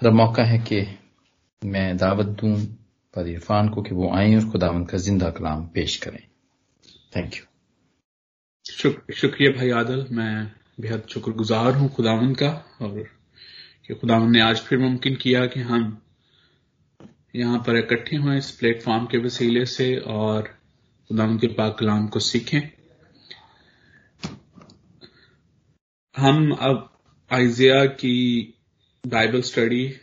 मेरा मौका है कि मैं दावत दूँ पर इरफान को कि वो आए और खुदावन का ज़िंदा कलाम पेश करें। थैंक यू शुक, शुक्रिया भाई आदल। मैं बेहद शुक्रगुजार हूँ खुदावन का और कि खुदावन ने आज फिर मुमकिन किया कि हम यहाँ पर इकट्ठे हुए इस प्लेटफॉर्म के वसीले से और खुदावन के पाक कलाम को सीखें। हम अब आइजिया की बाइबल स्टडी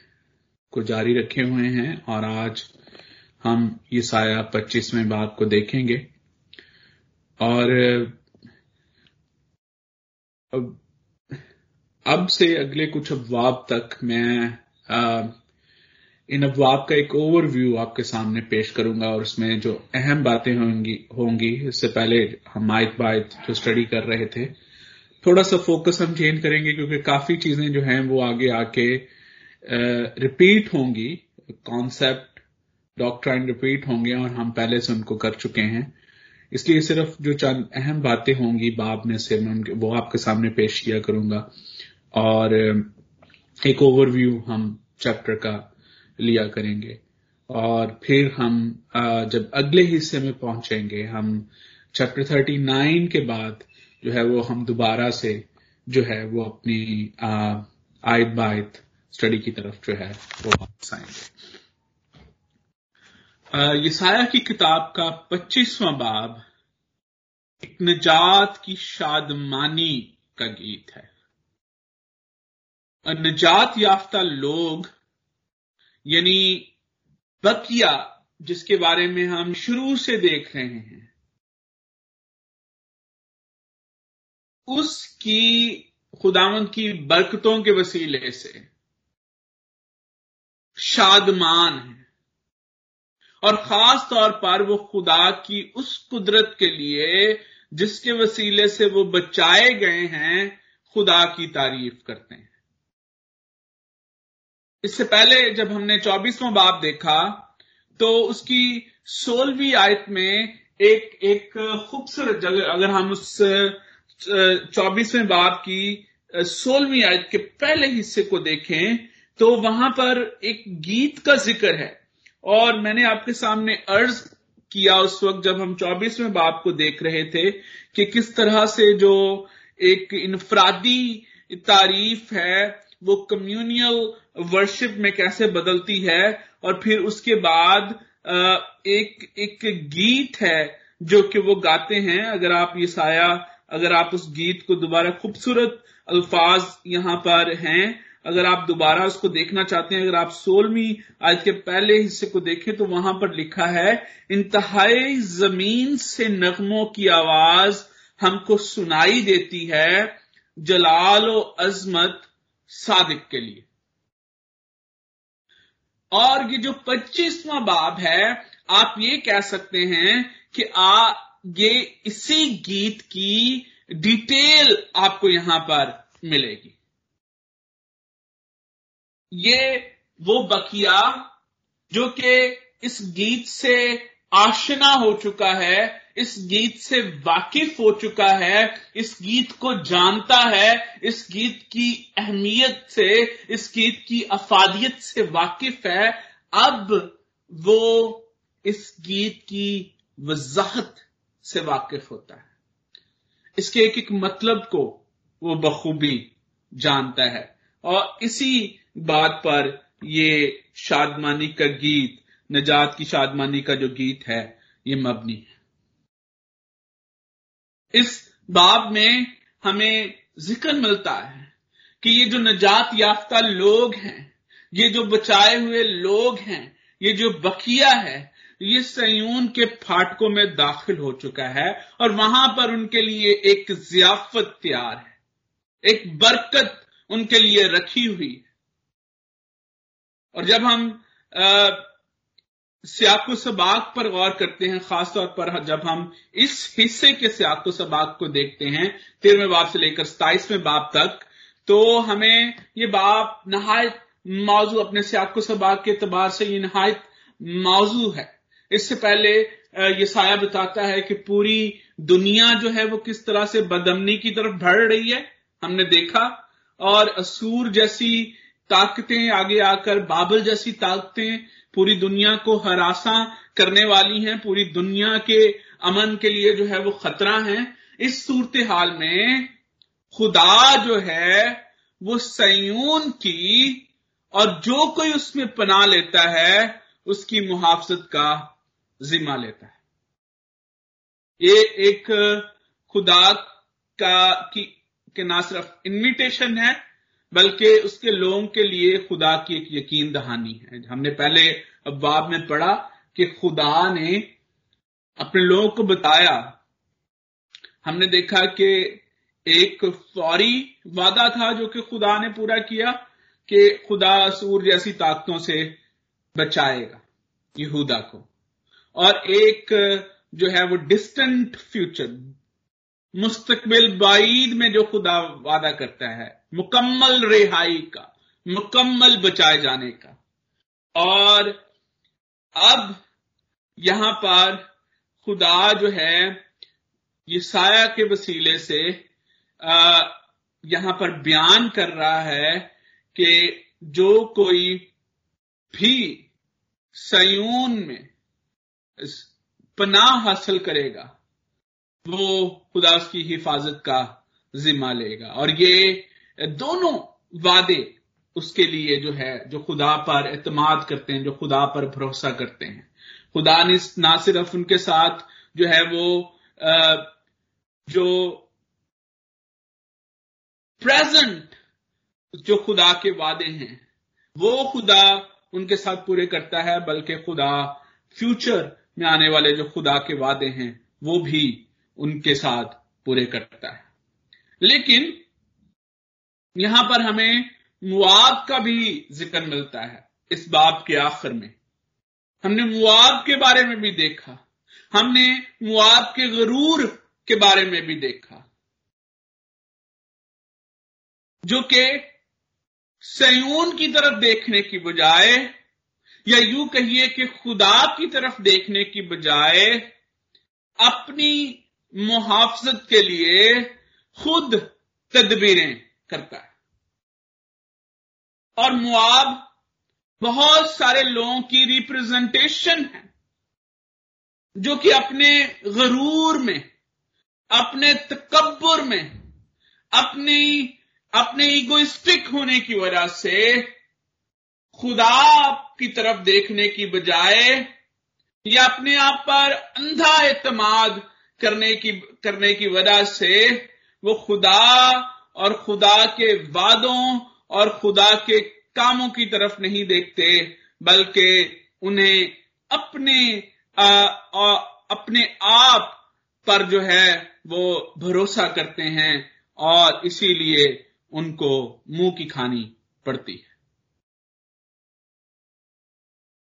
को जारी रखे हुए हैं और आज हम ये साया पच्चीसवें बाब को देखेंगे। और अब अब से अगले कुछ अफवाब तक मैं आ, इन अफवाब का एक ओवरव्यू आपके सामने पेश करूँगा और उसमें जो अहम बातें होंगी होंगी इससे पहले हम आयत बायत जो स्टडी कर रहे थे थोड़ा सा फोकस हम चेंज करेंगे क्योंकि काफ़ी चीज़ें जो हैं वो आगे आके रिपीट होंगी। कॉन्सेप्ट डॉक्ट्राइन रिपीट होंगे और हम पहले से उनको कर चुके हैं। इसलिए सिर्फ़ जो चंद अहम बातें होंगी बाब में से मैं उनके, वो आपके सामने पेश किया करूँगा। और एक ओवरव्यू हम चैप्टर का लिया करेंगे। और फिर हम जब अगले हिस्से में पहुँचेंगे, हम चैप्टर थर्टी नाइन के बाद जो है वो हम दोबारा से जो है वो अपनी आयत बायत स्टडी की तरफ़ जो है वो वापस आएँगे। यसाया की किताब का पच्चीसवां बाब एक निजात की शादमानी का गीत है। और निजात याफ्ता लोग, यानी बकिया, जिसके बारे में हम शुरू से देख रहे हैं उसकी, खुदावन की बरकतों के वसीले से शादमान है। और खास तौर पर वो खुदा की उस कुदरत के लिए जिसके वसीले से वो बचाए गए हैं, खुदा की तारीफ़ करते हैं। इससे पहले जब हमने चौबीसवां बाप देखा तो उसकी सोलहवीं आयत में एक एक खूबसूरत जगह, अगर हम उस चौबीसवें बाप की सोलहवीं आयत के पहले हिस्से को देखें तो वहाँ पर एक गीत का ज़िक्र है। और मैंने आपके सामने अर्ज़ किया उस वक्त जब हम चौबीसवें बाप को देख रहे थे कि किस तरह से जो एक इनफरादी तारीफ़ है, वो कम्युनियल वर्शिप में कैसे बदलती है, और फिर उसके बाद एक एक गीत है जो कि वो गाते हैं। अगर आप ये साया अगर आप उस गीत को दोबारा खूबसूरत अल्फाज यहाँ पर हैं, अगर आप दोबारा उसको देखना चाहते हैं, अगर आप सोलहवीं आज के पहले हिस्से को देखें तो वहाँ पर लिखा है, इंतहाई ज़मीन से नगमों की आवाज़ हमको सुनाई देती है, जलाल अजमत सादिक के लिए. और ये जो पच्चीसवां बाब है, आप ये कह सकते हैं कि आ ये इसी गीत की डिटेल आपको यहाँ पर मिलेगी। ये वो बकिया जो कि इस गीत से आशना हो चुका है, इस गीत से वाकिफ हो चुका है, इस गीत को जानता है, इस गीत की अहमियत से, इस गीत की अफादियत से वाकिफ है। अब वो इस गीत की वजाहत से वाकिफ होता है। इसके एक एक मतलब को वो बखूबी जानता है। और इसी बात पर ये शादमानी का गीत, नजात की शादमानी का जो गीत है, ये मबनी है। इस बाब में हमें ज़िक्र मिलता है कि ये जो नजात याफ्ता लोग हैं, ये जो बचाए हुए लोग हैं, ये जो बकिया है ये सयून के फाटकों में दाखिल हो चुका है और वहाँ पर उनके लिए एक जियाफत तैयार है। एक बरकत उनके लिए रखी हुई है। और जब हम सियाको सबाक पर गौर करते हैं, खासतौर पर जब हम इस हिस्से के सियाको सबाक को देखते हैं, तेरहवें बाप से लेकर सताइसवें बाप तक तो हमें ये बाप नहायत मौजू, अपने सियाको सबाक के अतबार से ये नहायत मौजू है। इससे पहले ये साया बताता है कि पूरी दुनिया जो है वो किस तरह से बदमनी की तरफ़ बढ़ रही है, हमने देखा। और असूर जैसी ताकतें आगे आकर, बाबल जैसी ताकतें पूरी दुनिया को हरासा करने वाली हैं, पूरी दुनिया के अमन के लिए जो है वो खतरा है। इस सूरत हाल में खुदा जो है, वो सयून की और जो कोई उसमें पना लेता है, उसकी मुहाफजत का जिम्मा लेता है। ये एक खुदा का, की, के ना सिर्फ़ इन्विटेशन है, बल्कि उसके लोगों के लिए खुदा की एक यकीन दहानी है। हमने पहले अबाब में पढ़ा कि खुदा ने अपने लोगों को बताया। हमने देखा कि एक फौरी वादा था जो कि खुदा ने पूरा किया कि खुदा सूर जैसी ताकतों से बचाएगा, यहूदा को। और एक, जो है वो डिस्टेंट फ्यूचर मुस्तकबिल बाईद में जो खुदा वादा करता है, मुकम्मल रिहाई का, मुकम्मल बचाए जाने का। और अब यहाँ पर खुदा जो है ये साया के वसीले से यहाँ पर बयान कर रहा है कि जो कोई भी सयून में पनाह हासिल करेगा, वो खुदा उसकी हिफाजत का जिम्मा लेगा। और ये दोनों वादे उसके लिए जो है, जो खुदा पर एतमाद करते हैं, जो खुदा पर भरोसा करते हैं। खुदा ने ना सिर्फ़ उनके साथ जो है वो जो प्रेजेंट जो खुदा के वादे हैं, वो खुदा उनके साथ पूरे करता है, बल्कि खुदा फ्यूचर में आने वाले जो खुदा के वादे हैं, वो भी उनके साथ पूरे करता है। लेकिन यहाँ पर हमें मुआब का भी ज़िक्र मिलता है, इस बाब के आखिर में। हमने मुआब के बारे में भी देखा, हमने मुआब के गरूर के बारे में भी देखा, जो कि सयून की तरफ़ देखने की बजाय या यूँ कहिए कि खुदा की तरफ़ देखने की बजाय अपनी मुहाफजत के लिए खुद तदबीरें करता है। और मुआब बहुत सारे लोगों की रिप्रेजेंटेशन है, जो कि अपने गरूर में, अपने तकबर में, अपनी, अपने ईगोइस्टिक होने की वजह से खुदा की तरफ़ देखने की बजाय या अपने आप पर अंधा एतमाद करने की करने की वजह से वो खुदा और खुदा के वादों और खुदा के कामों की तरफ़ नहीं देखते बल्कि उन्हें अपने आ, आ, अपने आप पर जो है वो भरोसा करते हैं और इसीलिए उनको मुँह की खानी पड़ती है।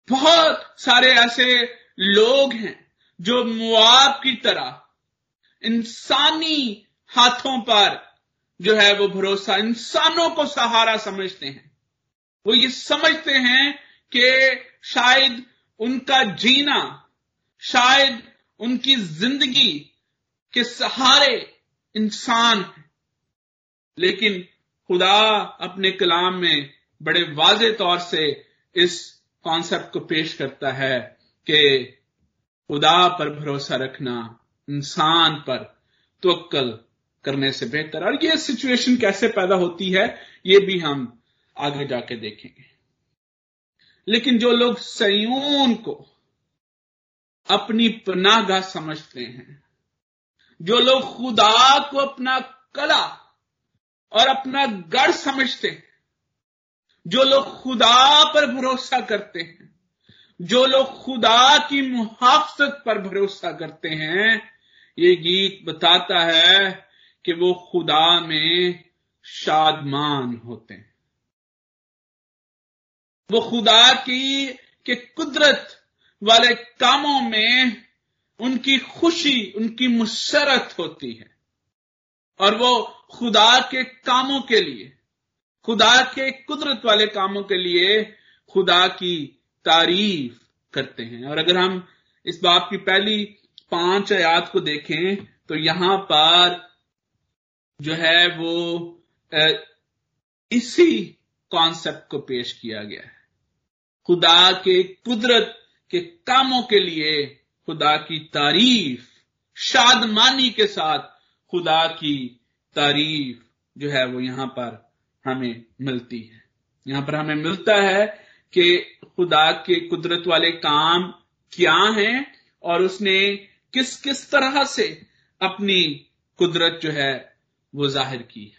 बहुत सारे ऐसे लोग हैं जो मुआब की तरह इंसानी हाथों पर जो है वो भरोसा इंसानों को सहारा समझते हैं। वो ये समझते हैं कि शायद उनका जीना, शायद उनकी ज़िंदगी के सहारे इंसान है। लेकिन खुदा अपने कलाम में बड़े वाजे तौर से इस कॉन्सेप्ट को पेश करता है कि खुदा पर भरोसा रखना, इंसान पर तवक्ल करने से बेहतर। और ये सिचुएशन कैसे पैदा होती है, ये भी हम आगे जाके देखेंगे। लेकिन जो लोग सयून को अपनी पनागाह समझते हैं, जो लोग खुदा को अपना कला और अपना गढ़ समझते हैं जो लोग खुदा पर भरोसा करते हैं, जो लोग खुदा की मुहाफत पर भरोसा करते हैं, ये गीत बताता है कि वो खुदा में शादमान होते हैं। वो खुदा की, के कुदरत वाले कामों में उनकी खुशी, उनकी मुसरत होती है। और वो खुदा के कामों के लिए खुदा के कुदरत वाले कामों के लिए खुदा की तारीफ़ करते हैं। और अगर हम इस बात की पहली पाँच आयात को देखें तो यहाँ पर जो है वो इसी कॉन्सेप्ट को पेश किया गया है। खुदा के कुदरत के कामों के लिए खुदा की तारीफ़, शादमानी के साथ खुदा की तारीफ़ जो है वो यहाँ पर हमें मिलती है। यहाँ पर हमें मिलता है कि खुदा के कुदरत वाले काम क्या हैं और उसने किस किस तरह से अपनी कुदरत जो है वो ज़ाहिर की है।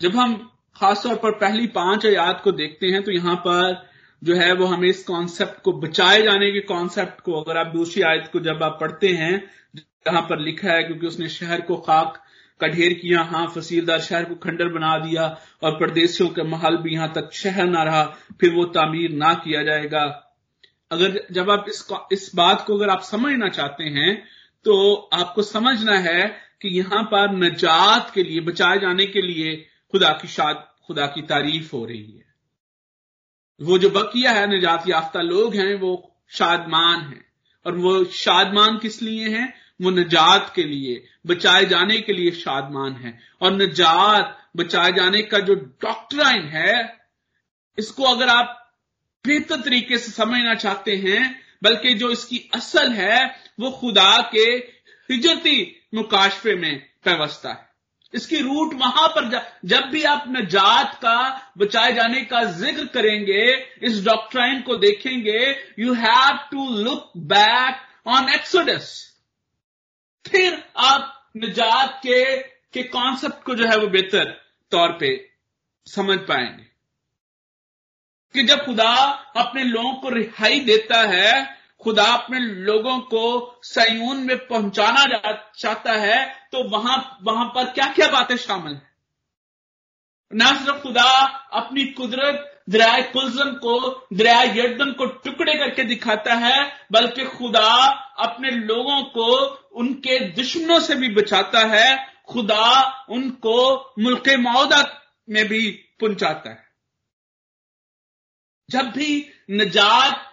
जब हम खासतौर पर पहली पाँच आयात को देखते हैं तो यहाँ पर जो है वो हमें इस कॉन्सेप्ट को बचाए जाने के कॉन्सेप्ट को अगर आप दूसरी आयत को जब आप पढ़ते हैं, जहाँ पर लिखा है क्योंकि उसने शहर को खाक का ढेर किया हाँ फसीलदार शहर को खंडर बना दिया और परदेशियों के महल भी यहाँ तक शहर ना रहा, फिर वो तामीर ना किया जाएगा। अगर जब आप इस इस बात को अगर आप समझना चाहते हैं तो आपको समझना है कि यहाँ पर नजात के लिए, बचाए जाने के लिए खुदा की शाद, खुदा की तारीफ़ हो रही है। वो जो बकिया है, निजात याफ्ता लोग हैं, वो शादमान हैं। और वो शादमान किस लिए हैं? वो निजात के लिए, बचाए जाने के लिए शादमान है। और निजात, बचाए जाने का जो डॉक्ट्राइन है, इसको अगर आप बेहतर तरीके से समझना चाहते हैं, बल्कि जो इसकी असल है, वो खुदा के हिजरती मुकाशफे में व्यवस्था है। इसकी रूट वहाँ पर जब भी आप नजात का, बचाए जाने का ज़िक्र करेंगे, इस डॉक्ट्राइन को देखेंगे you have to look back on exodus फिर आप निजात के के कॉन्सेप्ट को जो है वो बेहतर तौर पे समझ पाएँगे। कि जब खुदा अपने लोगों को रिहाई देता है, खुदा अपने लोगों को सयून में पहुंचाना चाहता है तो वहाँ वहाँ पर क्या क्या बातें शामिल है? न सिर्फ़ खुदा अपनी कुदरत दरिया कुलजम को दरिया यर्दन को टुकड़े करके दिखाता है, बल्कि खुदा अपने लोगों को उनके दुश्मनों से भी बचाता है, खुदा उनको मुल्क मौदा में भी पहुंचाता है। जब भी नजात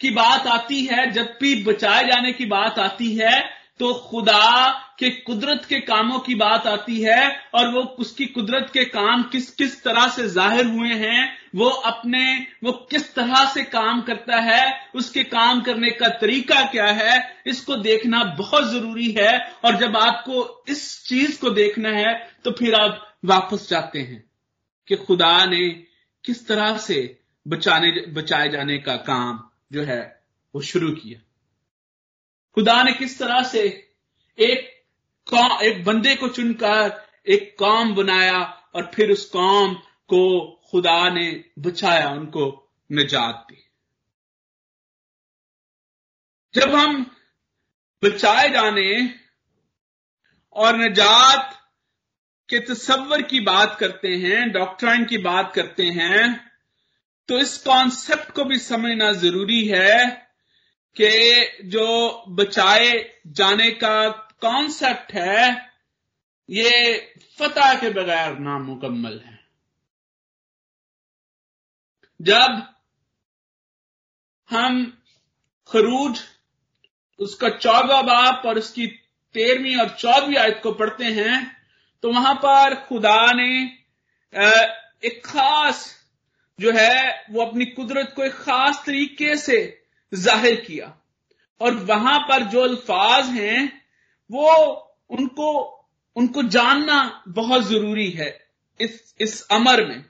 की बात आती है, जब भी बचाए जाने की बात आती है तो खुदा के कुदरत के कामों की बात आती है और वो उसकी कुदरत के काम किस किस तरह से ज़ाहिर हुए हैं, वो अपने, वो किस तरह से काम करता है, उसके काम करने का तरीका क्या है, इसको देखना बहुत ज़रूरी है। और जब आपको इस चीज़ को देखना है तो फिर आप वापस जाते हैं कि खुदा ने किस तरह से बचाने, बचाए जाने का काम जो है, वो शुरू किया। खुदा ने किस तरह से एक एक बंदे को चुनकर एक काम बनाया और फिर उस काम को खुदा ने बचाया, उनको निजात दी। जब हम बचाए जाने और निजात के तस्वर की बात करते हैं डॉक्ट्राइन की बात करते हैं तो इस कॉन्सेप्ट को भी समझना ज़रूरी है कि जो बचाए जाने का कॉन्सेप्ट है, ये फतह के बगैर नामुकम्मल है। जब हम खरूज, उसका चौदह बाप और उसकी तेरहवीं और चौदहवीं आयत को पढ़ते हैं तो वहाँ पर खुदा ने एक खास जो है, वो अपनी कुदरत को एक खास तरीके से ज़ाहिर किया। और वहाँ पर जो अल्फाज हैं वो उनको उनको जानना बहुत ज़रूरी है इस इस अमर में।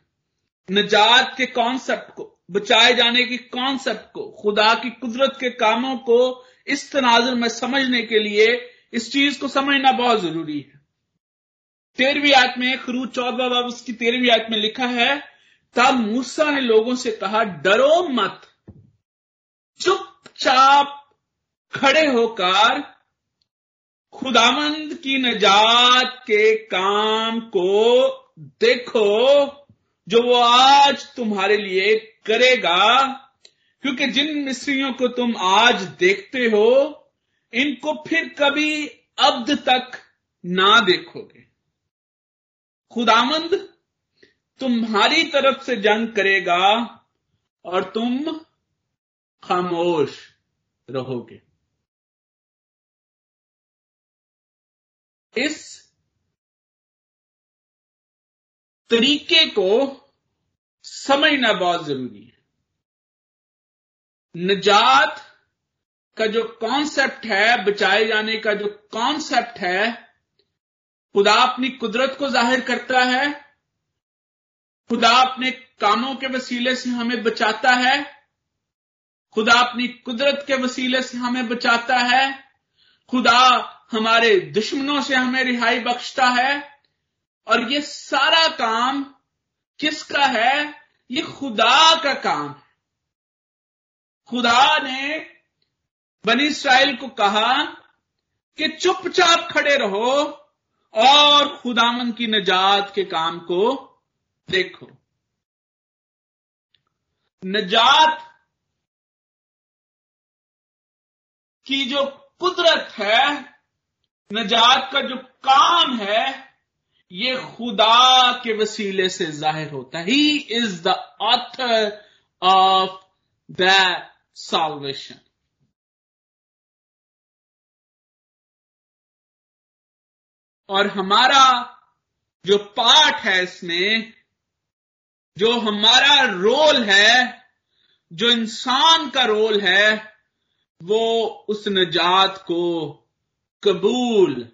नजात के कॉन्सेप्ट को, बचाए जाने की कॉन्सेप्ट को, खुदा की कुदरत के कामों को इस तनाजुर में समझने के लिए इस चीज़ को समझना बहुत ज़रूरी है। तेरहवीं आयत में, खरूज चौदह बाब उसकी तेरहवीं आयत में लिखा है, तब मूसा ने लोगों से कहा, डरो मत। चुपचाप खड़े होकर खुदामंद की नजात के काम को देखो, जो वो आज तुम्हारे लिए करेगा। क्योंकि जिन मिस्रियों को तुम आज देखते हो, इनको फिर कभी अब्द तक ना देखोगे। खुदामंद तुम्हारी तरफ़ से जंग करेगा और तुम खामोश रहोगे। इस तरीके को समझना बहुत ज़रूरी है। निजात का जो कॉन्सेप्ट है, बचाए जाने का जो कॉन्सेप्ट है, खुदा अपनी कुदरत को ज़ाहिर करता है, खुदा अपने कामों के वसीले से हमें बचाता है, खुदा अपनी कुदरत के वसीले से हमें बचाता है, खुदा हमारे दुश्मनों से हमें रिहाई बख्शता है और ये सारा काम किसका है? ये खुदा का काम है। खुदा ने बनी इसराइल को कहा कि चुपचाप खड़े रहो और खुदामन की नजात के काम को देखो। नजात की जो कुदरत है नजात का जो काम है, ये खुदा के वसीले से ज़ाहिर होता है he is the author of the salvation. और हमारा जो पार्ट है इसमें, जो हमारा रोल है, जो इंसान का रोल है, वो उस नजात को कबूल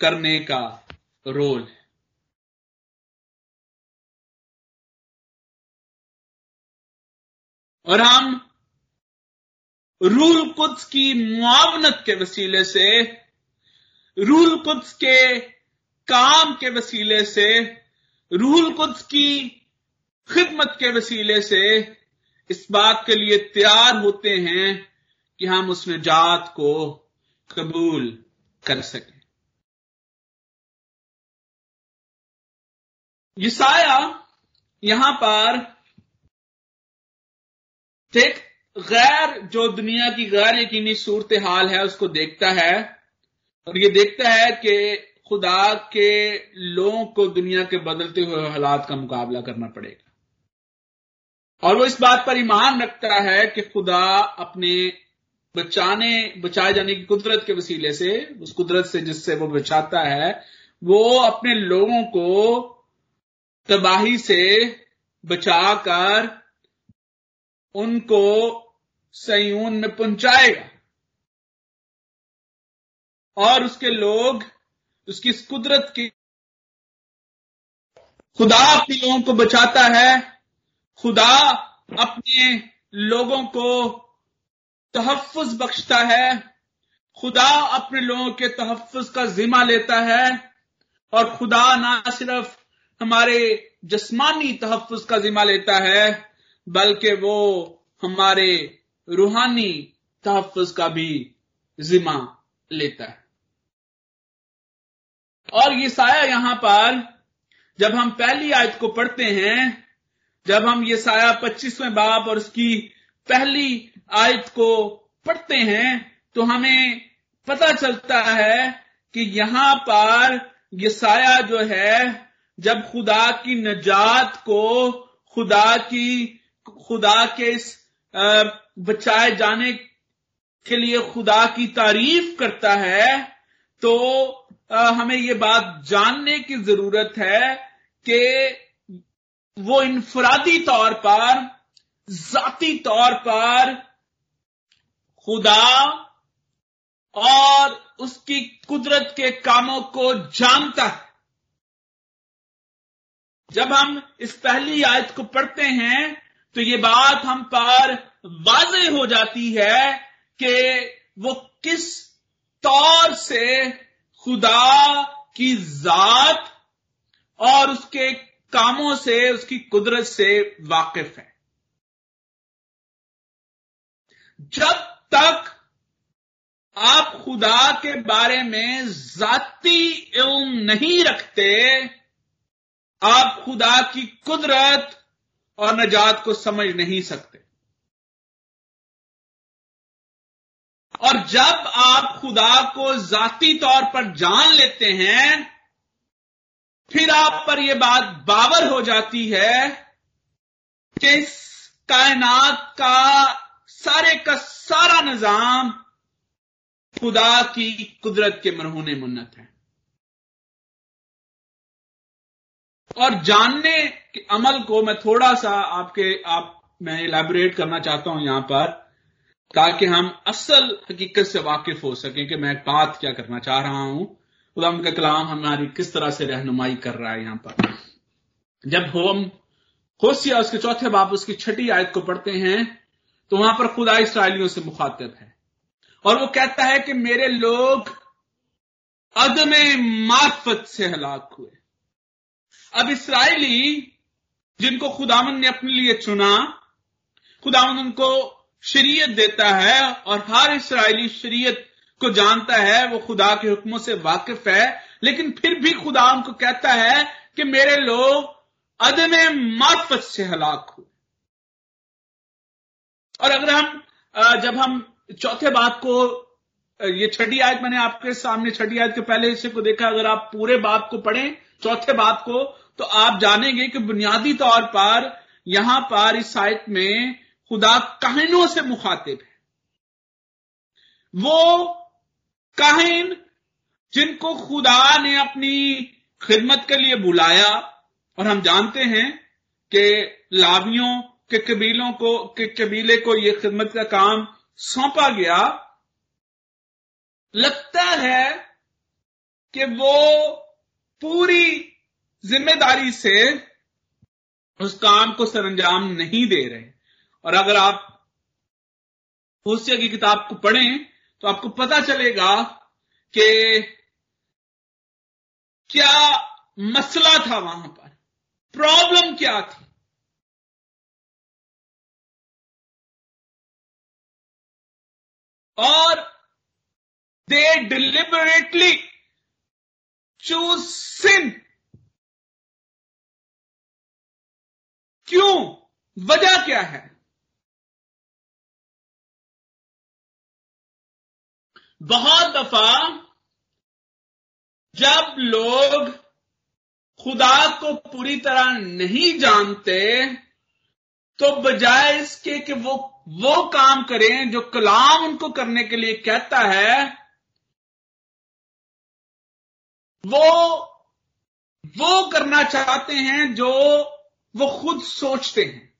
करने का रोल है। और हम रूल कुछ की मुआवनत के वसीले से, रूल कुछ के काम के वसीले से, रूल कुछ की खिदमत के वसीले से इस बात के लिए तैयार होते हैं कि हम उस निजात को कबूल कर सके। यसाया यहाँ पर एक गैर जो दुनिया की गैर यकीनी सूरत हाल है, उसको देखता है और ये देखता है कि खुदा के लोगों को दुनिया के बदलते हुए हालात का मुकाबला करना पड़ेगा। और वो इस बात पर ईमान रखता है कि खुदा अपने बचाने, बचाए जाने की कुदरत के वसीले से, उस कुदरत से जिससे वो बचाता है, वो अपने लोगों को तबाही से बचाकर उनको सयून में पहुंचाएगा। और उसके लोग, उसकी इस कुदरत की, खुदा अपने लोगों को बचाता है, खुदा अपने लोगों को तहफ़ बख्शता है। खुदा अपने लोगों के तहफ़ का जिम्मा लेता है और खुदा ना सिर्फ़ हमारे जस्मानी तहफ़ का जिम्मा लेता है, बल्कि वो हमारे रूहानी तहफ़ का भी जिम्मा लेता है। और ये साया यहाँ पर, जब हम पहली आयत को पढ़ते हैं, जब हम ये साया पच्चीसवें बाप और उसकी पहली आयत को पढ़ते हैं तो हमें पता चलता है कि यहाँ पर ये साया जो है, जब खुदा की नजात को, खुदा की, खुदा के इस बचाए जाने के लिए खुदा की तारीफ़ करता है तो हमें ये बात जानने की ज़रूरत है कि वो इनफरादी तौर पर जाती तौर पर खुदा और उसकी कुदरत के कामों को जानता है। जब हम इस पहली आयत को पढ़ते हैं तो ये बात हम पर वाजे हो जाती है कि वो किस तौर से खुदा की जात और उसके कामों से, उसकी कुदरत से वाकिफ है। जब तक आप खुदा के बारे में जाती इल्म नहीं रखते, आप खुदा की कुदरत और नजात को समझ नहीं सकते। और जब आप खुदा को जाती तौर पर जान लेते हैं, फिर आप पर यह बात बावर हो जाती है कि इस कायनात का सारे का सारा निज़ाम खुदा की कुदरत के मरहूने मुन्नत है। और जानने के अमल को मैं थोड़ा सा आपके, आप, मैं इलेबोरेट करना चाहता हूँ यहाँ पर, ताकि हम असल हकीकत से वाकिफ हो सकें कि मैं बात क्या करना चाह रहा हूँ। खुदा का कलाम हमारी किस तरह से रहनुमाई कर रहा है यहाँ पर। जब हम होसिया उसके चौथे बाप, उसकी छठी आयत को पढ़ते हैं तो वहाँ पर खुदा इसराइलियों से मुखातिब है। और वो कहता है कि मेरे लोग अदम मार्फत से हलाक हुए। अब इसराइली, जिनको खुदावन ने अपने लिए चुना, खुदावन उनको शरीयत देता है और हर इसराइली शरीयत को जानता है, वो खुदा के हुक्मों से वाकिफ है। लेकिन फिर भी खुदा उनको कहता है कि मेरे लोग अदम मार्फत से हलाक हुए। और अगर हम जब हम चौथे बात को ये छठी आयत मैंने आपके सामने छठी आयत के पहले हिस्से को देखा, अगर आप पूरे बात को पढ़ें, चौथे बात को तो आप जानेंगे कि बुनियादी तौर पर यहाँ पर इस आयत में खुदा काहिनों से मुखातिब है। वो काहिन जिनको खुदा ने अपनी खिदमत के लिए बुलाया, और हम जानते हैं कि लावियों के कबीलों को, के कबीले को यह खिदमत का काम सौंपा गया, लगता है कि वो पूरी ज़िम्मेदारी से उस काम को सरंजाम नहीं दे रहे और अगर आप होसिया की किताब को पढ़ें तो आपको पता चलेगा कि क्या मसला था वहाँ पर। प्रॉब्लम क्या थी? और दे डिलिबरेटली चूज़ सिन क्यों? वजह क्या है? बहुत दफ़ा जब लोग खुदा को पूरी तरह नहीं जानते तो बजाय इसके कि वो वो काम करें जो कलाम उनको करने के लिए कहता है, वो वो करना चाहते हैं जो वो खुद सोचते हैं।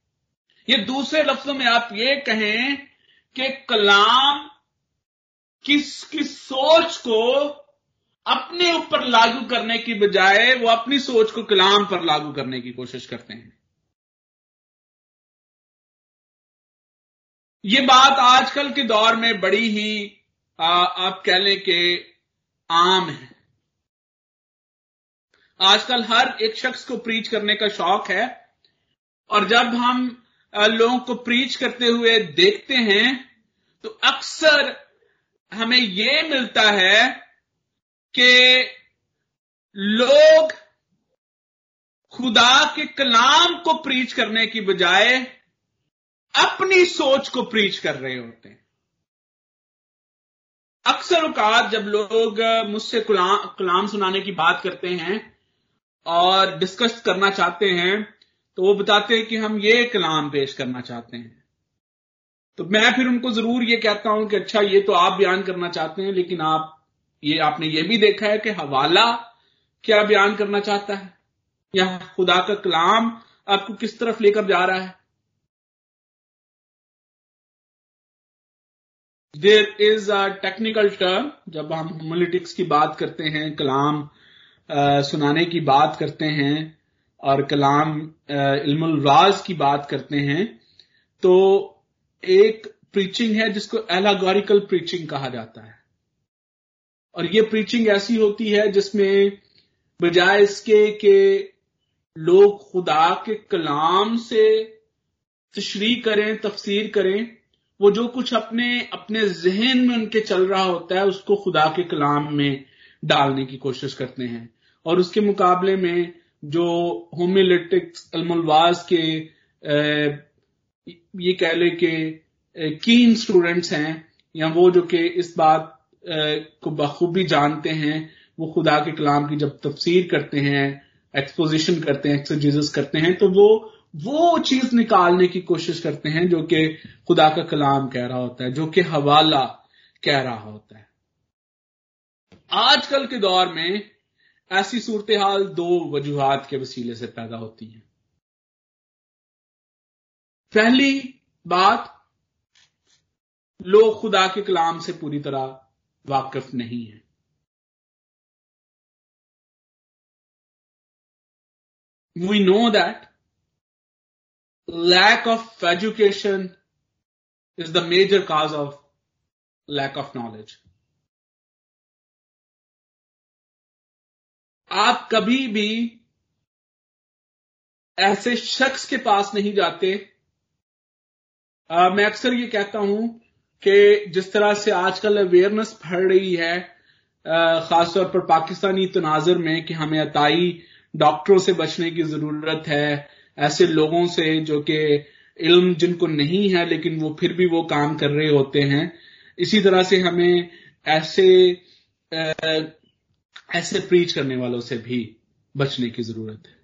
ये दूसरे लफ्जों में आप ये कहें कि कलाम किसकी सोच को अपने ऊपर लागू करने की बजाय वो अपनी सोच को कलाम पर लागू करने की कोशिश करते हैं। ये बात आजकल के दौर में बड़ी ही आ, आप कह लें कि आम है। आजकल हर एक शख्स को प्रीच करने का शौक है और जब हम लोगों को प्रीच करते हुए देखते हैं तो अक्सर हमें यह मिलता है कि लोग खुदा के कलाम को प्रीच करने की बजाय अपनी सोच को प्रीच कर रहे होते हैं। अक्सर औकात जब लोग मुझसे कलाम सुनाने की बात करते हैं और डिस्कस करना चाहते हैं तो वो बताते हैं कि हम ये कलाम पेश करना चाहते हैं। तो मैं फिर उनको ज़रूर ये कहता हूँ कि अच्छा ये तो आप बयान करना चाहते हैं, लेकिन आप, ये आपने ये भी देखा है कि हवाला क्या बयान करना चाहता है? या खुदा का कलाम आपको किस तरफ़ लेकर जा रहा है? There is a technical term जब हम होमोलिटिक्स की बात करते हैं कलाम आ, सुनाने की बात करते हैं और कलाम इल्मुलवाज की बात करते हैं तो एक प्रीचिंग है जिसको एलागोरिकल प्रीचिंग कहा जाता है। और ये प्रीचिंग ऐसी होती है जिसमें बजाय इसके कि लोग खुदा के कलाम से तशरी करें तफसीर करें वो जो कुछ अपने अपने जहन में उनके चल रहा होता है, उसको खुदा के कलाम में डालने की कोशिश करते हैं। और उसके मुकाबले में जो होम्योलिटिक्स अलमलवाज के ये कह ले कि कीन स्टूडेंट्स हैं, या वो जो कि इस बात को बखूबी जानते हैं, वो खुदा के कलाम की जब तफसीर करते हैं एक्सपोजिशन करते हैं एक्सोजीजस करते हैं तो वो वो चीज़ निकालने की कोशिश करते हैं जो कि खुदा का कलाम कह रहा होता है, जो कि हवाला कह रहा होता है। आजकल के दौर में ऐसी सूरत हाल दो वजूहत के वसीले से पैदा होती हैं। पहली बात, लोग खुदा के कलाम से पूरी तरह वाकिफ नहीं है। We know that lack of education is the major cause of lack of knowledge आप कभी भी ऐसे शख्स के पास नहीं जाते। आ, मैं अक्सर ये कहता हूँ कि जिस तरह से आजकल अवेयरनेस बढ़ रही है खासतौर पर पाकिस्तानी तनाजर में कि हमें अताई डॉक्टरों से बचने की ज़रूरत है ऐसे लोगों से जो कि इल्म जिनको नहीं है, लेकिन वो फिर भी वो काम कर रहे होते हैं। इसी तरह से हमें ऐसे ऐसे प्रीच करने वालों से भी बचने की ज़रूरत है।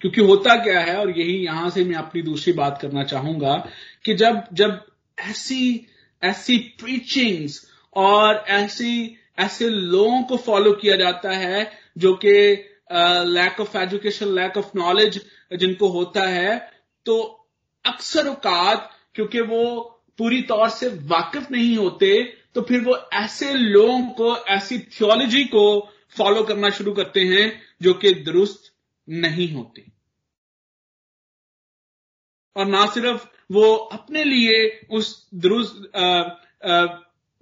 क्योंकि होता क्या है, और यही यहाँ से मैं अपनी दूसरी बात करना चाहूँगा कि जब जब ऐसी ऐसी प्रीचिंग्स और ऐसी, ऐसे लोगों को फॉलो किया जाता है जो कि lack of education lack of knowledge जिनको होता है तो अक्सर औकात, क्योंकि वो पूरी तौर से वाकिफ नहीं होते तो फिर वो ऐसे लोगों को, ऐसी थियोलॉजी को फॉलो करना शुरू करते हैं, जो कि दुरुस्त नहीं होती। और ना सिर्फ़ वो अपने लिए उस दुरुस्त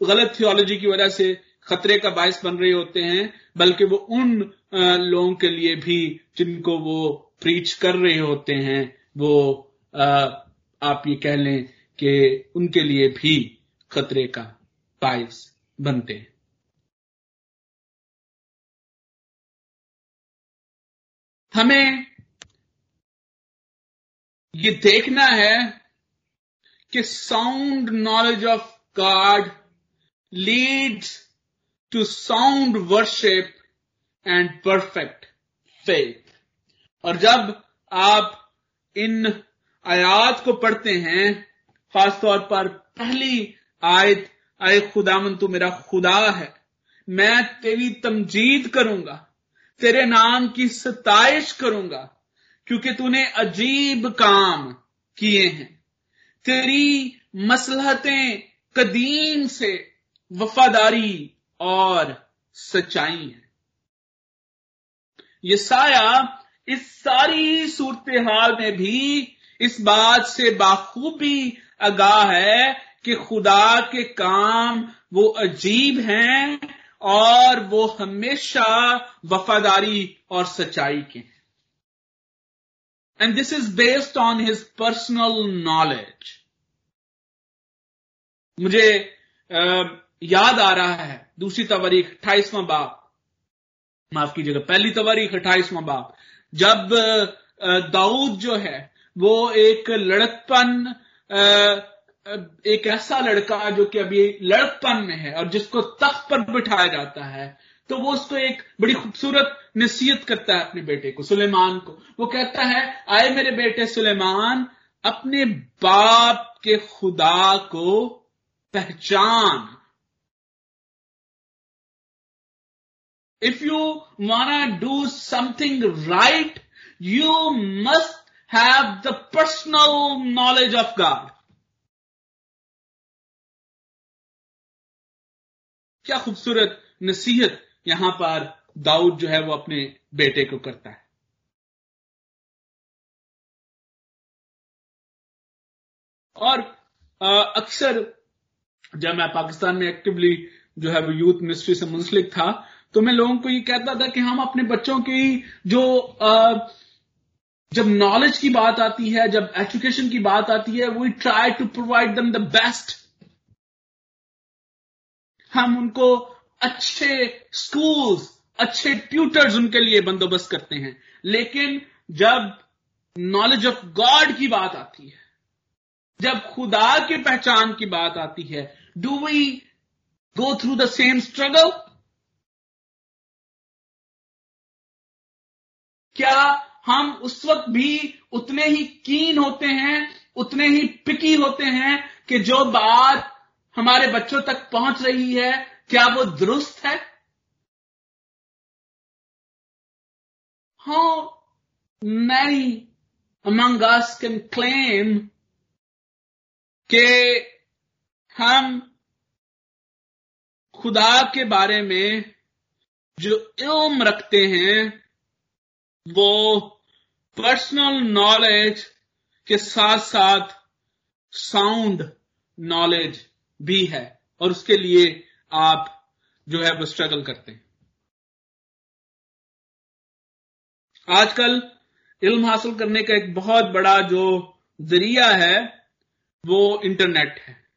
गलत थियोलॉजी की वजह से खतरे का बायस बन रहे होते हैं बल्कि वो उन लोगों के लिए भी जिनको वो प्रीच कर रहे होते हैं, वो आप ये कह लें कि उनके लिए भी खतरे का बायस बनते हैं। हमें ये देखना है कि sound knowledge of God leads to sound worship and perfect faith और जब आप इन आयात को पढ़ते हैं, खासतौर पर पहली आयत आय खुदामन तू मेरा खुदा है, मैं तेरी तमजीद करूँगा, तेरे नाम की सताइश करूँगा, क्योंकि तूने अजीब काम किए हैं। तेरी मसलहतें कदीम से वफादारी और सच्चाई है। ये साया इस सारी सूरत हाल में भी इस बात से बाखूबी आगाह है कि खुदा के काम वो अजीब हैं और वो हमेशा वफादारी और सच्चाई के हैं। And this is based on his personal knowledge मुझे आ, याद आ रहा है, दूसरी तवारीख, अट्ठाईसवां बाप माफ़ कीजिएगा, पहली तवारीख, अट्ठाईसवां बाप जब दाऊद जो है, वो एक लड़कपन एक ऐसा लड़का जो कि अभी लड़कपन में है और जिसको तख्त पर बिठाया जाता है तो वो उसको एक बड़ी खूबसूरत नसीहत करता है अपने बेटे को, सुलेमान को। वो कहता है, आए मेरे बेटे सुलेमान, अपने बाप के खुदा को पहचान if you wanna do something right you must have the personal knowledge of God क्या खूबसूरत नसीहत यहाँ पर दाऊद जो है वो अपने बेटे को करता है। और अक्सर जब मैं पाकिस्तान में एक्टिवली जो है वो यूथ मिनिस्ट्री से मुंसलिक था तो मैं लोगों को ये कहता था कि हम अपने बच्चों की जो जब नॉलेज की बात आती है, जब एजुकेशन की बात आती है we try to provide them the best हम उनको अच्छे स्कूल्स अच्छे ट्यूटर्स उनके लिए बंदोबस्त करते हैं। लेकिन जब नॉलेज ऑफ़ गॉड की बात आती है, जब खुदा की पहचान की बात आती है do we go through the same struggle क्या हम उस वक्त भी उतने ही कीन होते हैं, उतने ही पिकी होते हैं कि जो बात हमारे बच्चों तक पहुँच रही है, क्या वो दुरुस्त है? how many among us can claim कि हम खुदा के बारे में जो इल्म रखते हैं वो पर्सनल नॉलेज के साथ साथ साउंड नॉलेज भी है और उसके लिए आप जो है वो स्ट्रगल करते हैं। आजकल इल्म हासिल करने का एक बहुत बड़ा जो ज़रिया है वो इंटरनेट है।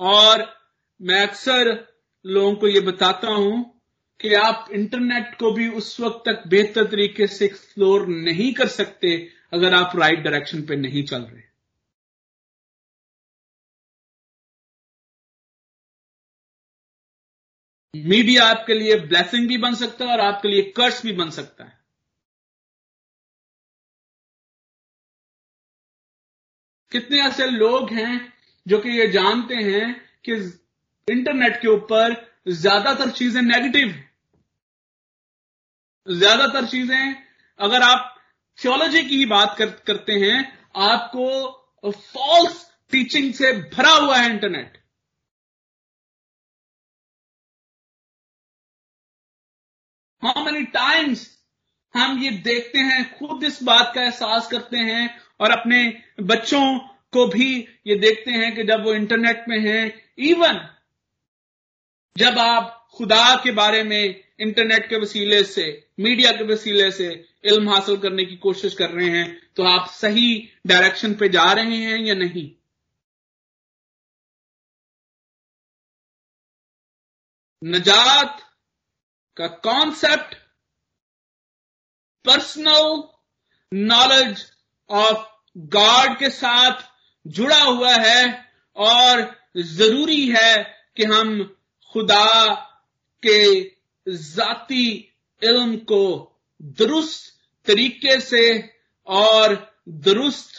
और मैं अक्सर लोगों को ये बताता हूँ कि आप इंटरनेट को भी उस वक्त तक बेहतर तरीके से एक्सप्लोर नहीं कर सकते अगर आप राइट डायरेक्शन पे नहीं चल रहे। मीडिया आपके लिए ब्लेसिंग भी बन सकता है और आपके लिए कर्स भी बन सकता है। कितने ऐसे लोग हैं जो कि ये जानते हैं कि इंटरनेट के ऊपर ज़्यादातर चीज़ें नेगेटिव हैं। ज़्यादातर चीज़ें अगर आप थियोलॉजी की ही बात कर, करते हैं आपको फॉल्स टीचिंग से भरा हुआ है इंटरनेट हाउ मेनी टाइम्स हम ये देखते हैं खुद इस बात का एहसास करते हैं और अपने बच्चों को भी ये देखते हैं कि जब वो इंटरनेट में हैं इवन जब आप खुदा के बारे में, इंटरनेट के वसीले से, मीडिया के वसीले से इल्म हासिल करने की कोशिश कर रहे हैं तो आप सही डायरेक्शन पे जा रहे हैं या नहीं? नजात का concept personal knowledge of God के साथ जुड़ा हुआ है और ज़रूरी है कि हम खुदा के जाती इल्म को दुरुस्त तरीके से और दुरुस्त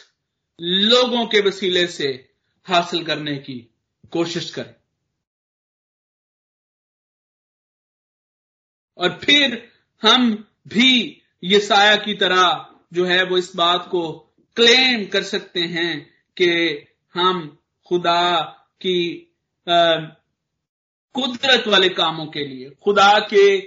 लोगों के वसीले से हासिल करने की कोशिश करें। और फिर हम भी ये साया की तरह जो है वो इस बात को क्लेम कर सकते हैं कि हम खुदा की कुदरत वाले कामों के लिए, खुदा के,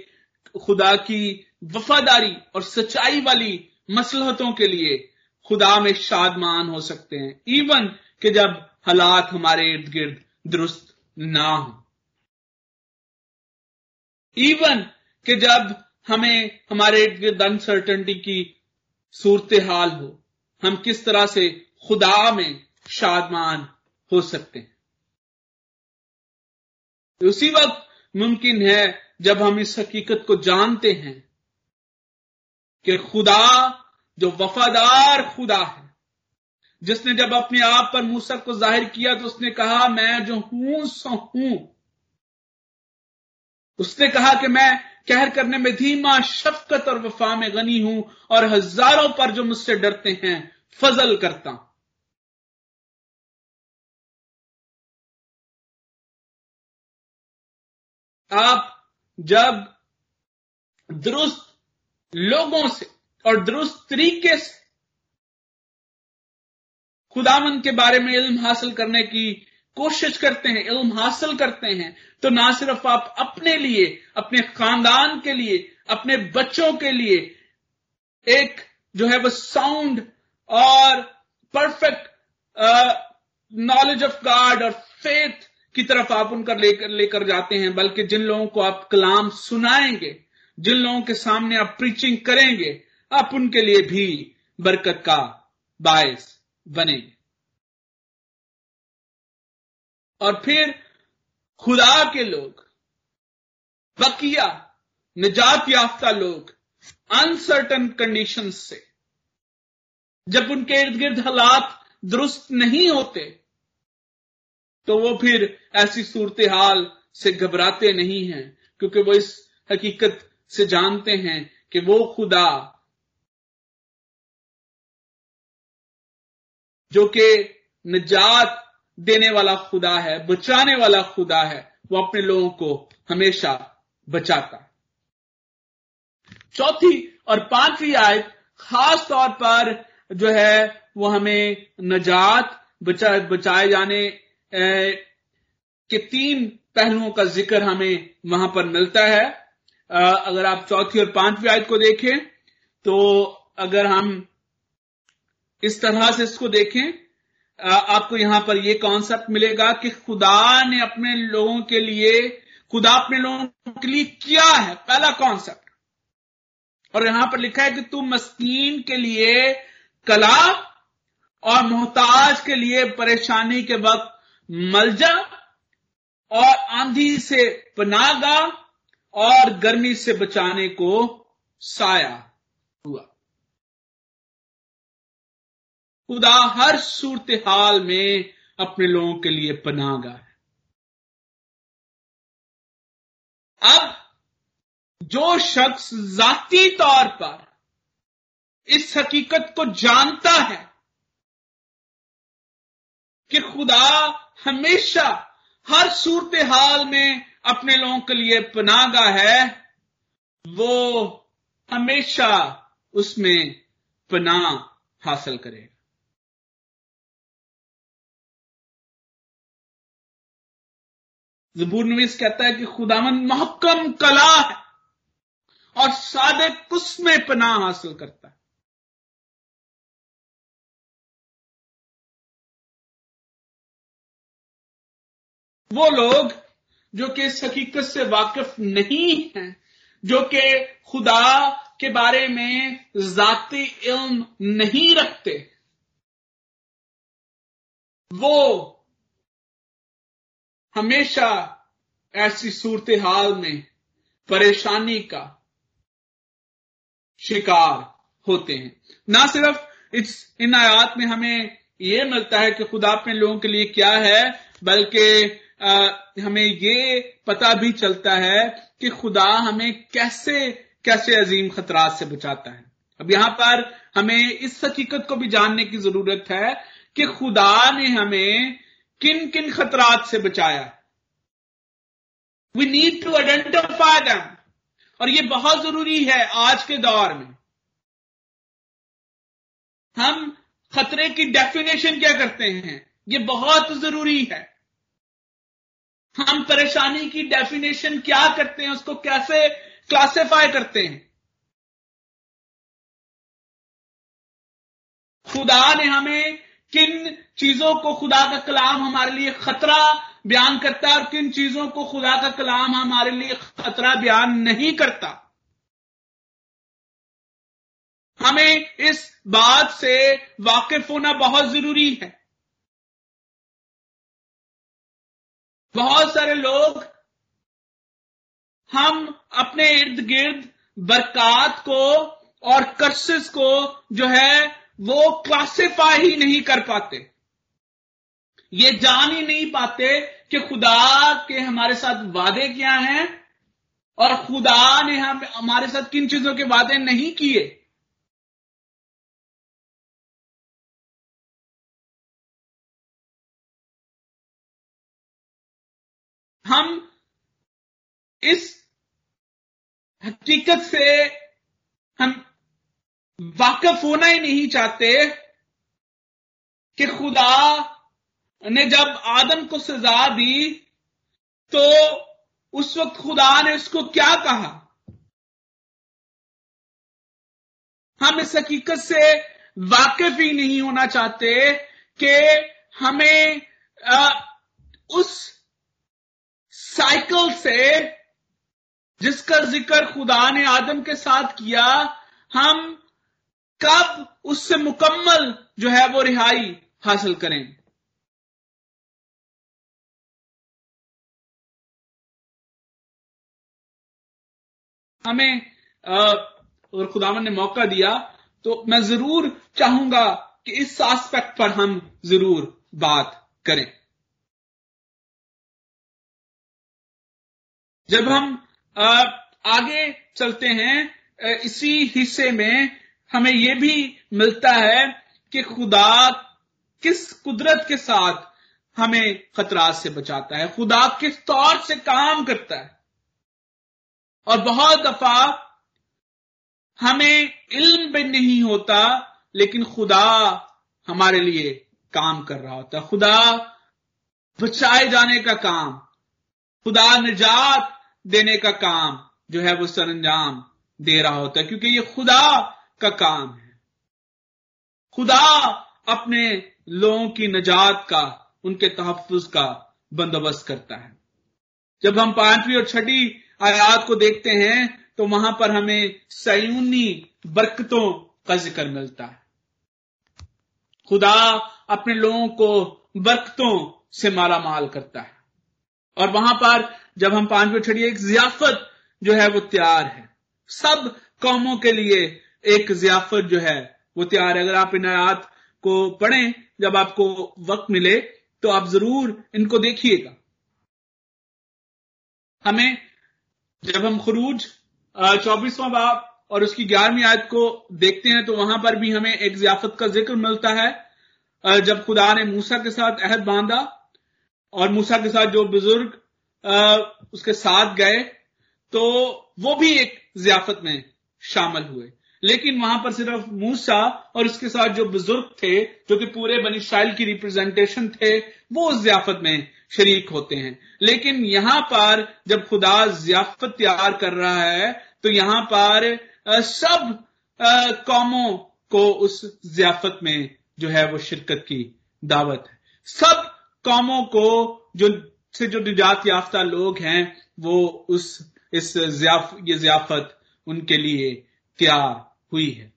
खुदा की वफादारी और सच्चाई वाली मसलहतों के लिए खुदा में शादमान हो सकते हैं इवन कि जब हालात हमारे इर्द गिर्द दुरुस्त ना हो। इवन कि जब हमें, हमारे इर्द गिर्द अनसर्टनिटी की सूरत हाल हो, हम किस तरह से खुदा में शादमान हो सकते हैं। उसी वक्त मुमकिन है जब हम इस हकीकत को जानते हैं कि खुदा जो वफादार खुदा है, जिसने जब अपने आप पर मूसा को ज़ाहिर किया तो उसने कहा, मैं जो हूँ, सो हूँ। उसने कहा कि मैं कहर करने में धीमा, शफकत और वफा में गनी हूँ और हज़ारों पर जो मुझसे डरते हैं, फजल करता हूँ। आप जब दुरुस्त लोगों से और दुरुस्त तरीके से खुदावन के बारे में इल्म हासिल करने की कोशिश करते हैं, इल्म हासिल करते हैं तो ना सिर्फ़ आप अपने लिए, अपने खानदान के लिए, अपने बच्चों के लिए एक जो है वो साउंड और परफेक्ट नॉलेज ऑफ़ गॉड और फेथ की तरफ़ आप उनका लेकर लेकर जाते हैं, बल्कि जिन लोगों को आप कलाम सुनाएँगे, जिन लोगों के सामने आप प्रीचिंग करेंगे, आप उनके लिए भी बरकत का बायस बनेंगे। और फिर खुदा के लोग, बकिया, निजात याफ्ता लोग अनसर्टन कंडीशन से, जब उनके इर्द गिर्द हालात दुरुस्त नहीं होते तो वो फिर ऐसी सूरत हाल से घबराते नहीं हैं, क्योंकि वो इस हकीकत से जानते हैं कि वो खुदा जो कि निजात देने वाला खुदा है, बचाने वाला खुदा है, वो अपने लोगों को हमेशा बचाता चौथी और पांचवी आयत खास तौर पर जो है, वो हमें नजात, बचा, बचाए जाने के तीन पहलुओं का ज़िक्र हमें वहाँ पर मिलता है। अगर आप चौथी और पांचवी आयत को देखें तो अगर हम इस तरह से इसको देखें आपको यहाँ पर यह कॉन्सेप्ट मिलेगा कि खुदा ने अपने लोगों के लिए, खुदा अपने लोगों के लिए क्या है, पहला कॉन्सेप्ट और यहाँ पर लिखा है कि तू मस्कीन के लिए कला और मोहताज के लिए परेशानी के वक्त मलजा और आंधी से पनागा और गर्मी से बचाने को साया हुआ। खुदा हर सूरत हाल में अपने लोगों के लिए पनागा है। अब जो शख्स जाती तौर पर इस हकीकत को जानता है कि खुदा हमेशा हर सूरत हाल में अपने लोगों के लिए पनागा है, वो हमेशा उसमें पना हासिल करेगा। जबूर नवीस कहता है कि खुदावन महकम कला है और सादक उसमें पनाह हासिल करता है। वो लोग जो कि इस हकीकत से वाकिफ नहीं हैं, जो कि खुदा के बारे में जाती इल्म नहीं रखते, वो हमेशा ऐसी सूरत हाल में परेशानी का शिकार होते हैं। ना सिर्फ़ इस, इन आयात में हमें यह मिलता है कि खुदा अपने लोगों के लिए क्या है, बल्कि हमें ये पता भी चलता है कि खुदा हमें कैसे कैसे अजीम खतरात से बचाता है। अब यहाँ पर हमें इस हकीकत को भी जानने की ज़रूरत है कि खुदा ने हमें किन किन खतरात से बचाया। We need to identify them और ये बहुत ज़रूरी है आज के दौर में। हम खतरे की डेफिनेशन क्या करते हैं? ये बहुत ज़रूरी है। हम परेशानी की डेफिनेशन क्या करते हैं, उसको कैसे क्लासिफाई करते हैं? खुदा ने हमें किन चीज़ों को खुदा का कलाम हमारे लिए खतरा बयान करता है और किन चीज़ों को खुदा का कलाम हमारे लिए खतरा बयान नहीं करता? हमें इस बात से वाकिफ होना बहुत ज़रूरी है। बहुत सारे लोग हम अपने इर्द गिर्द बरकत को और कर्सेस को जो है, वो क्लासिफाई ही नहीं कर पाते। ये जान ही नहीं पाते कि खुदा के हमारे साथ वादे क्या हैं और खुदा ने हम हमारे साथ किन चीज़ों के वादे नहीं किए। हम इस हकीकत से हम वाकफ होना ही नहीं चाहते कि खुदा ने जब आदम को सजा दी तो उस वक्त खुदा ने उसको क्या कहा? हम इस हकीकत से वाकिफ ही नहीं होना चाहते कि हमें आ, उस साइकिल से जिसका ज़िक्र खुदा ने आदम के साथ किया, हम कब उससे मुकम्मल जो है वो रिहाई हासिल करें? हमें और खुदावन ने मौका दिया तो मैं ज़रूर चाहूँगा कि इस एस्पेक्ट पर हम ज़रूर बात करें। जब हम आगे चलते हैं इसी हिस्से में हमें यह भी मिलता है कि खुदा किस कुदरत के साथ हमें खतरात से बचाता है। खुदा किस तौर से काम करता है। और बहुत दफ़ा हमें इल्म भी नहीं होता, लेकिन खुदा हमारे लिए काम कर रहा होता खुदा बचाए जाने का काम खुदा निजात देने का काम जो है वो सरंजाम दे रहा होता है, क्योंकि ये खुदा का काम है। खुदा अपने लोगों की निजात का, उनके तहफ़ का बंदोबस्त करता है। जब हम पांचवी और छठी आयात को देखते हैं तो वहाँ पर हमें सयूनी बरकतों का ज़िक्र मिलता है। खुदा अपने लोगों को बरकतों से माला माल करता है। और वहाँ पर जब हम पांचवी छड़िए एक जियाफत जो है वो तैयार है। सब कौमों के लिए एक जियाफत जो है वो तैयार है। अगर आप इन आयात को पढ़ें, जब आपको वक्त मिले तो आप ज़रूर इनको देखिएगा। हमें जब हम खरूज चौबीसवां बाप और उसकी ग्यारहवीं आयत को देखते हैं तो वहाँ पर भी हमें एक जियाफत का ज़िक्र मिलता है। जब खुदा ने मूसा के साथ अहद बांधा और मूसा के साथ जो बुज़ुर्ग उसके साथ गए तो वो भी एक जियाफत में शामिल हुए। लेकिन वहाँ पर सिर्फ़ मूसा और उसके साथ जो बुज़ुर्ग थे, जो कि पूरे बनी शाइल की रिप्रेजेंटेशन थे, वो उस जियाफत में शरीक होते हैं। लेकिन यहाँ पर जब खुदा जियाफत तैयार कर रहा है तो यहाँ पर सब कौमों को उस जियाफत में जो है वो शिरकत की दावत है। सब कौमों को जो से जो निजात याफ्ता लोग हैं वो उस इस जियाफ, ये जियाफत उनके लिए तैयार हुई है।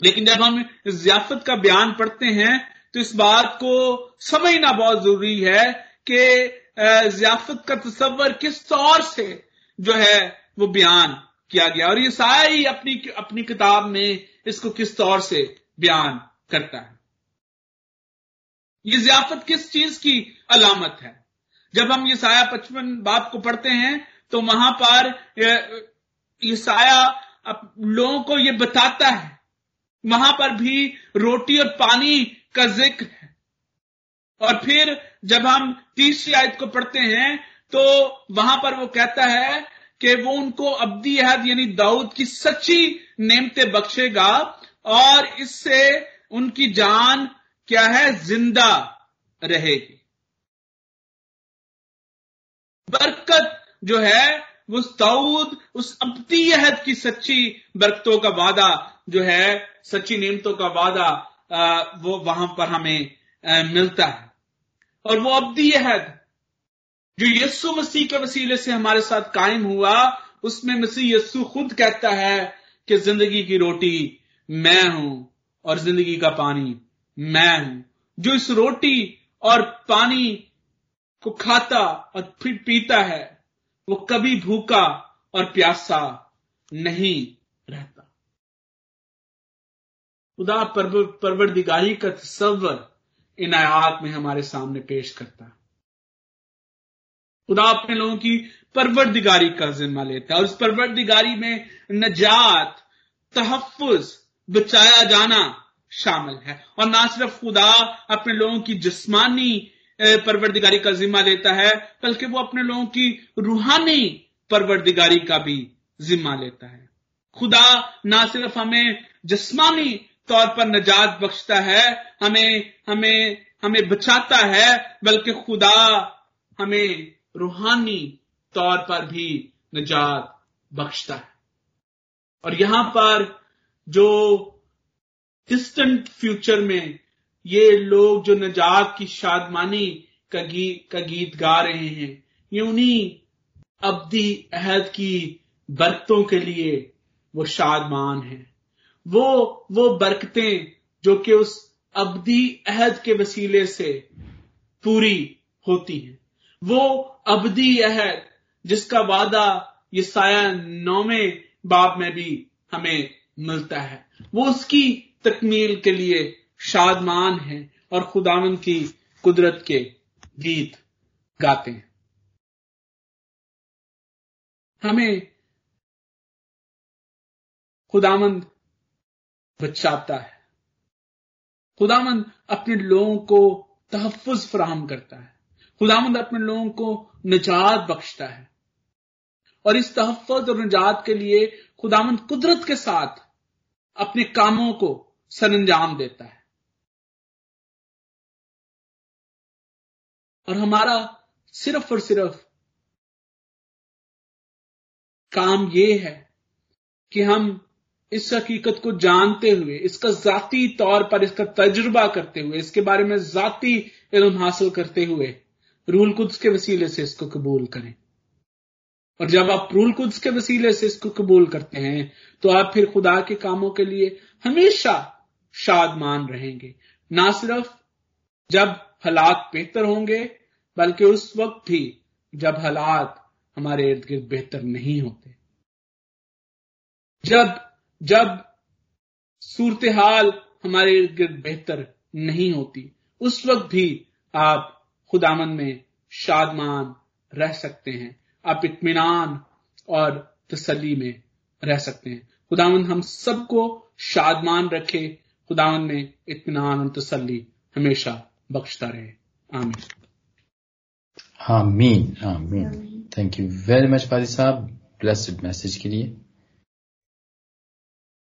लेकिन जब हम इस जियाफत का बयान पढ़ते हैं तो इस बात को समझना बहुत ज़रूरी है कि जियाफत का तस्वर किस तौर से जो है वो बयान किया गया। और ये ही अपनी अपनी किताब में इसको किस तौर से बयान करता है। ये जियाफत किस चीज़ की अलामत है? जब हम ये साया पचपन बाप को पढ़ते हैं तो वहाँ पर ये साया लोगों को ये बताता है। वहाँ पर भी रोटी और पानी का ज़िक्र है। और फिर जब हम तीसरी आयत को पढ़ते हैं तो वहाँ पर वो कहता है कि वो उनको अब्दी अहद, यानी दाऊद की सच्ची नेमते बख्शेगा, और इससे उनकी जान क्या है ज़िंदा रहेगी? बरकत जो है, वो दाऊद उस अहद की सच्ची बरकतों का वादा जो है, सच्ची नियमतों का वादा वो वहाँ पर हमें मिलता है। और वो अब्दी अहद, जो यस्सु मसीह के वसीले से हमारे साथ कायम हुआ, उसमें मसीह यस्सु खुद कहता है कि ज़िंदगी की रोटी मैं हूँ और ज़िंदगी का पानी मैं हूँ जो इस रोटी और पानी को खाता और फिर पीता है, वो कभी भूखा और प्यासा नहीं रहता। खुदा परवरदिगारी का तस्वर इन आयात में हमारे सामने पेश करता है। खुदा अपने लोगों की परवरदिगारी का जिम्मा लेता है और उस परवरदिगारी में नजात तहफ़ बचाया जाना शामिल है। और ना सिर्फ़ खुदा अपने लोगों की जिस्मानी परवरदिगारी का जिम्मा लेता है, बल्कि वो अपने लोगों की रूहानी परवरदिगारी का भी जिम्मा लेता है। खुदा ना सिर्फ़ हमें जिस्मानी तौर पर नजात बख्शता है, हमें हमें हमें बचाता है, बल्कि खुदा हमें रूहानी तौर पर भी निजात बख्शता है। और यहाँ पर जो डिस्टेंट फ्यूचर में ये लोग जो नजात की शादमानी का गीत का गीत गा रहे हैं, ये उन्हीं अब्दी अहद की बरकतों के लिए वो शादमान है। वो वो बरकतें जो कि उस अब्दी अहद के वसीले से पूरी होती हैं। वो अब्दी अहद जिसका वादा ये साया नौवे बाब में भी हमें मिलता है। वो उसकी तकमील के लिए शादमान है और खुदावन की कुदरत के गीत गाते हैं। हमें खुदामंद बचाता है। खुदामंद अपने लोगों को तहफ़ फराहम करता है। खुदामंद अपने लोगों को निजात बख्शता है। और इस तहफ़ और निजात के लिए खुदामंद कुदरत के साथ अपने कामों को सरंजाम देता है। और हमारा सिर्फ़ और सिर्फ़ काम ये है कि हम इस हकीकत को जानते हुए, इसका जाती तौर पर, इसका तजुर्बा करते हुए, इसके बारे में जाती इल्म हासिल करते हुए रूल कुद्स के वसीले से इसको कबूल करें। और जब आप रूल कुद्स के वसीले से इसको कबूल करते हैं तो आप फिर खुदा के कामों के लिए हमेशा शादमान रहेंगे। ना सिर्फ़ जब हालात बेहतर होंगे, बल्कि उस वक्त भी जब हालात हमारे इर्द गिर्द बेहतर नहीं होते। जब जब सूरत हाल हमारे इर्द गिर्द बेहतर नहीं होती, उस वक्त भी आप खुदामन में शादमान रह सकते हैं। आप इतमान और तसली में रह सकते हैं। खुदावन हम सबको शादमान रखे। खुदावन में इतमान और तसली हमेशा बख्शता रहे। आमीन। आमीन आमीन। थैंक यू वेरी मच पादी साहब। ब्लेसड मैसेज के लिए।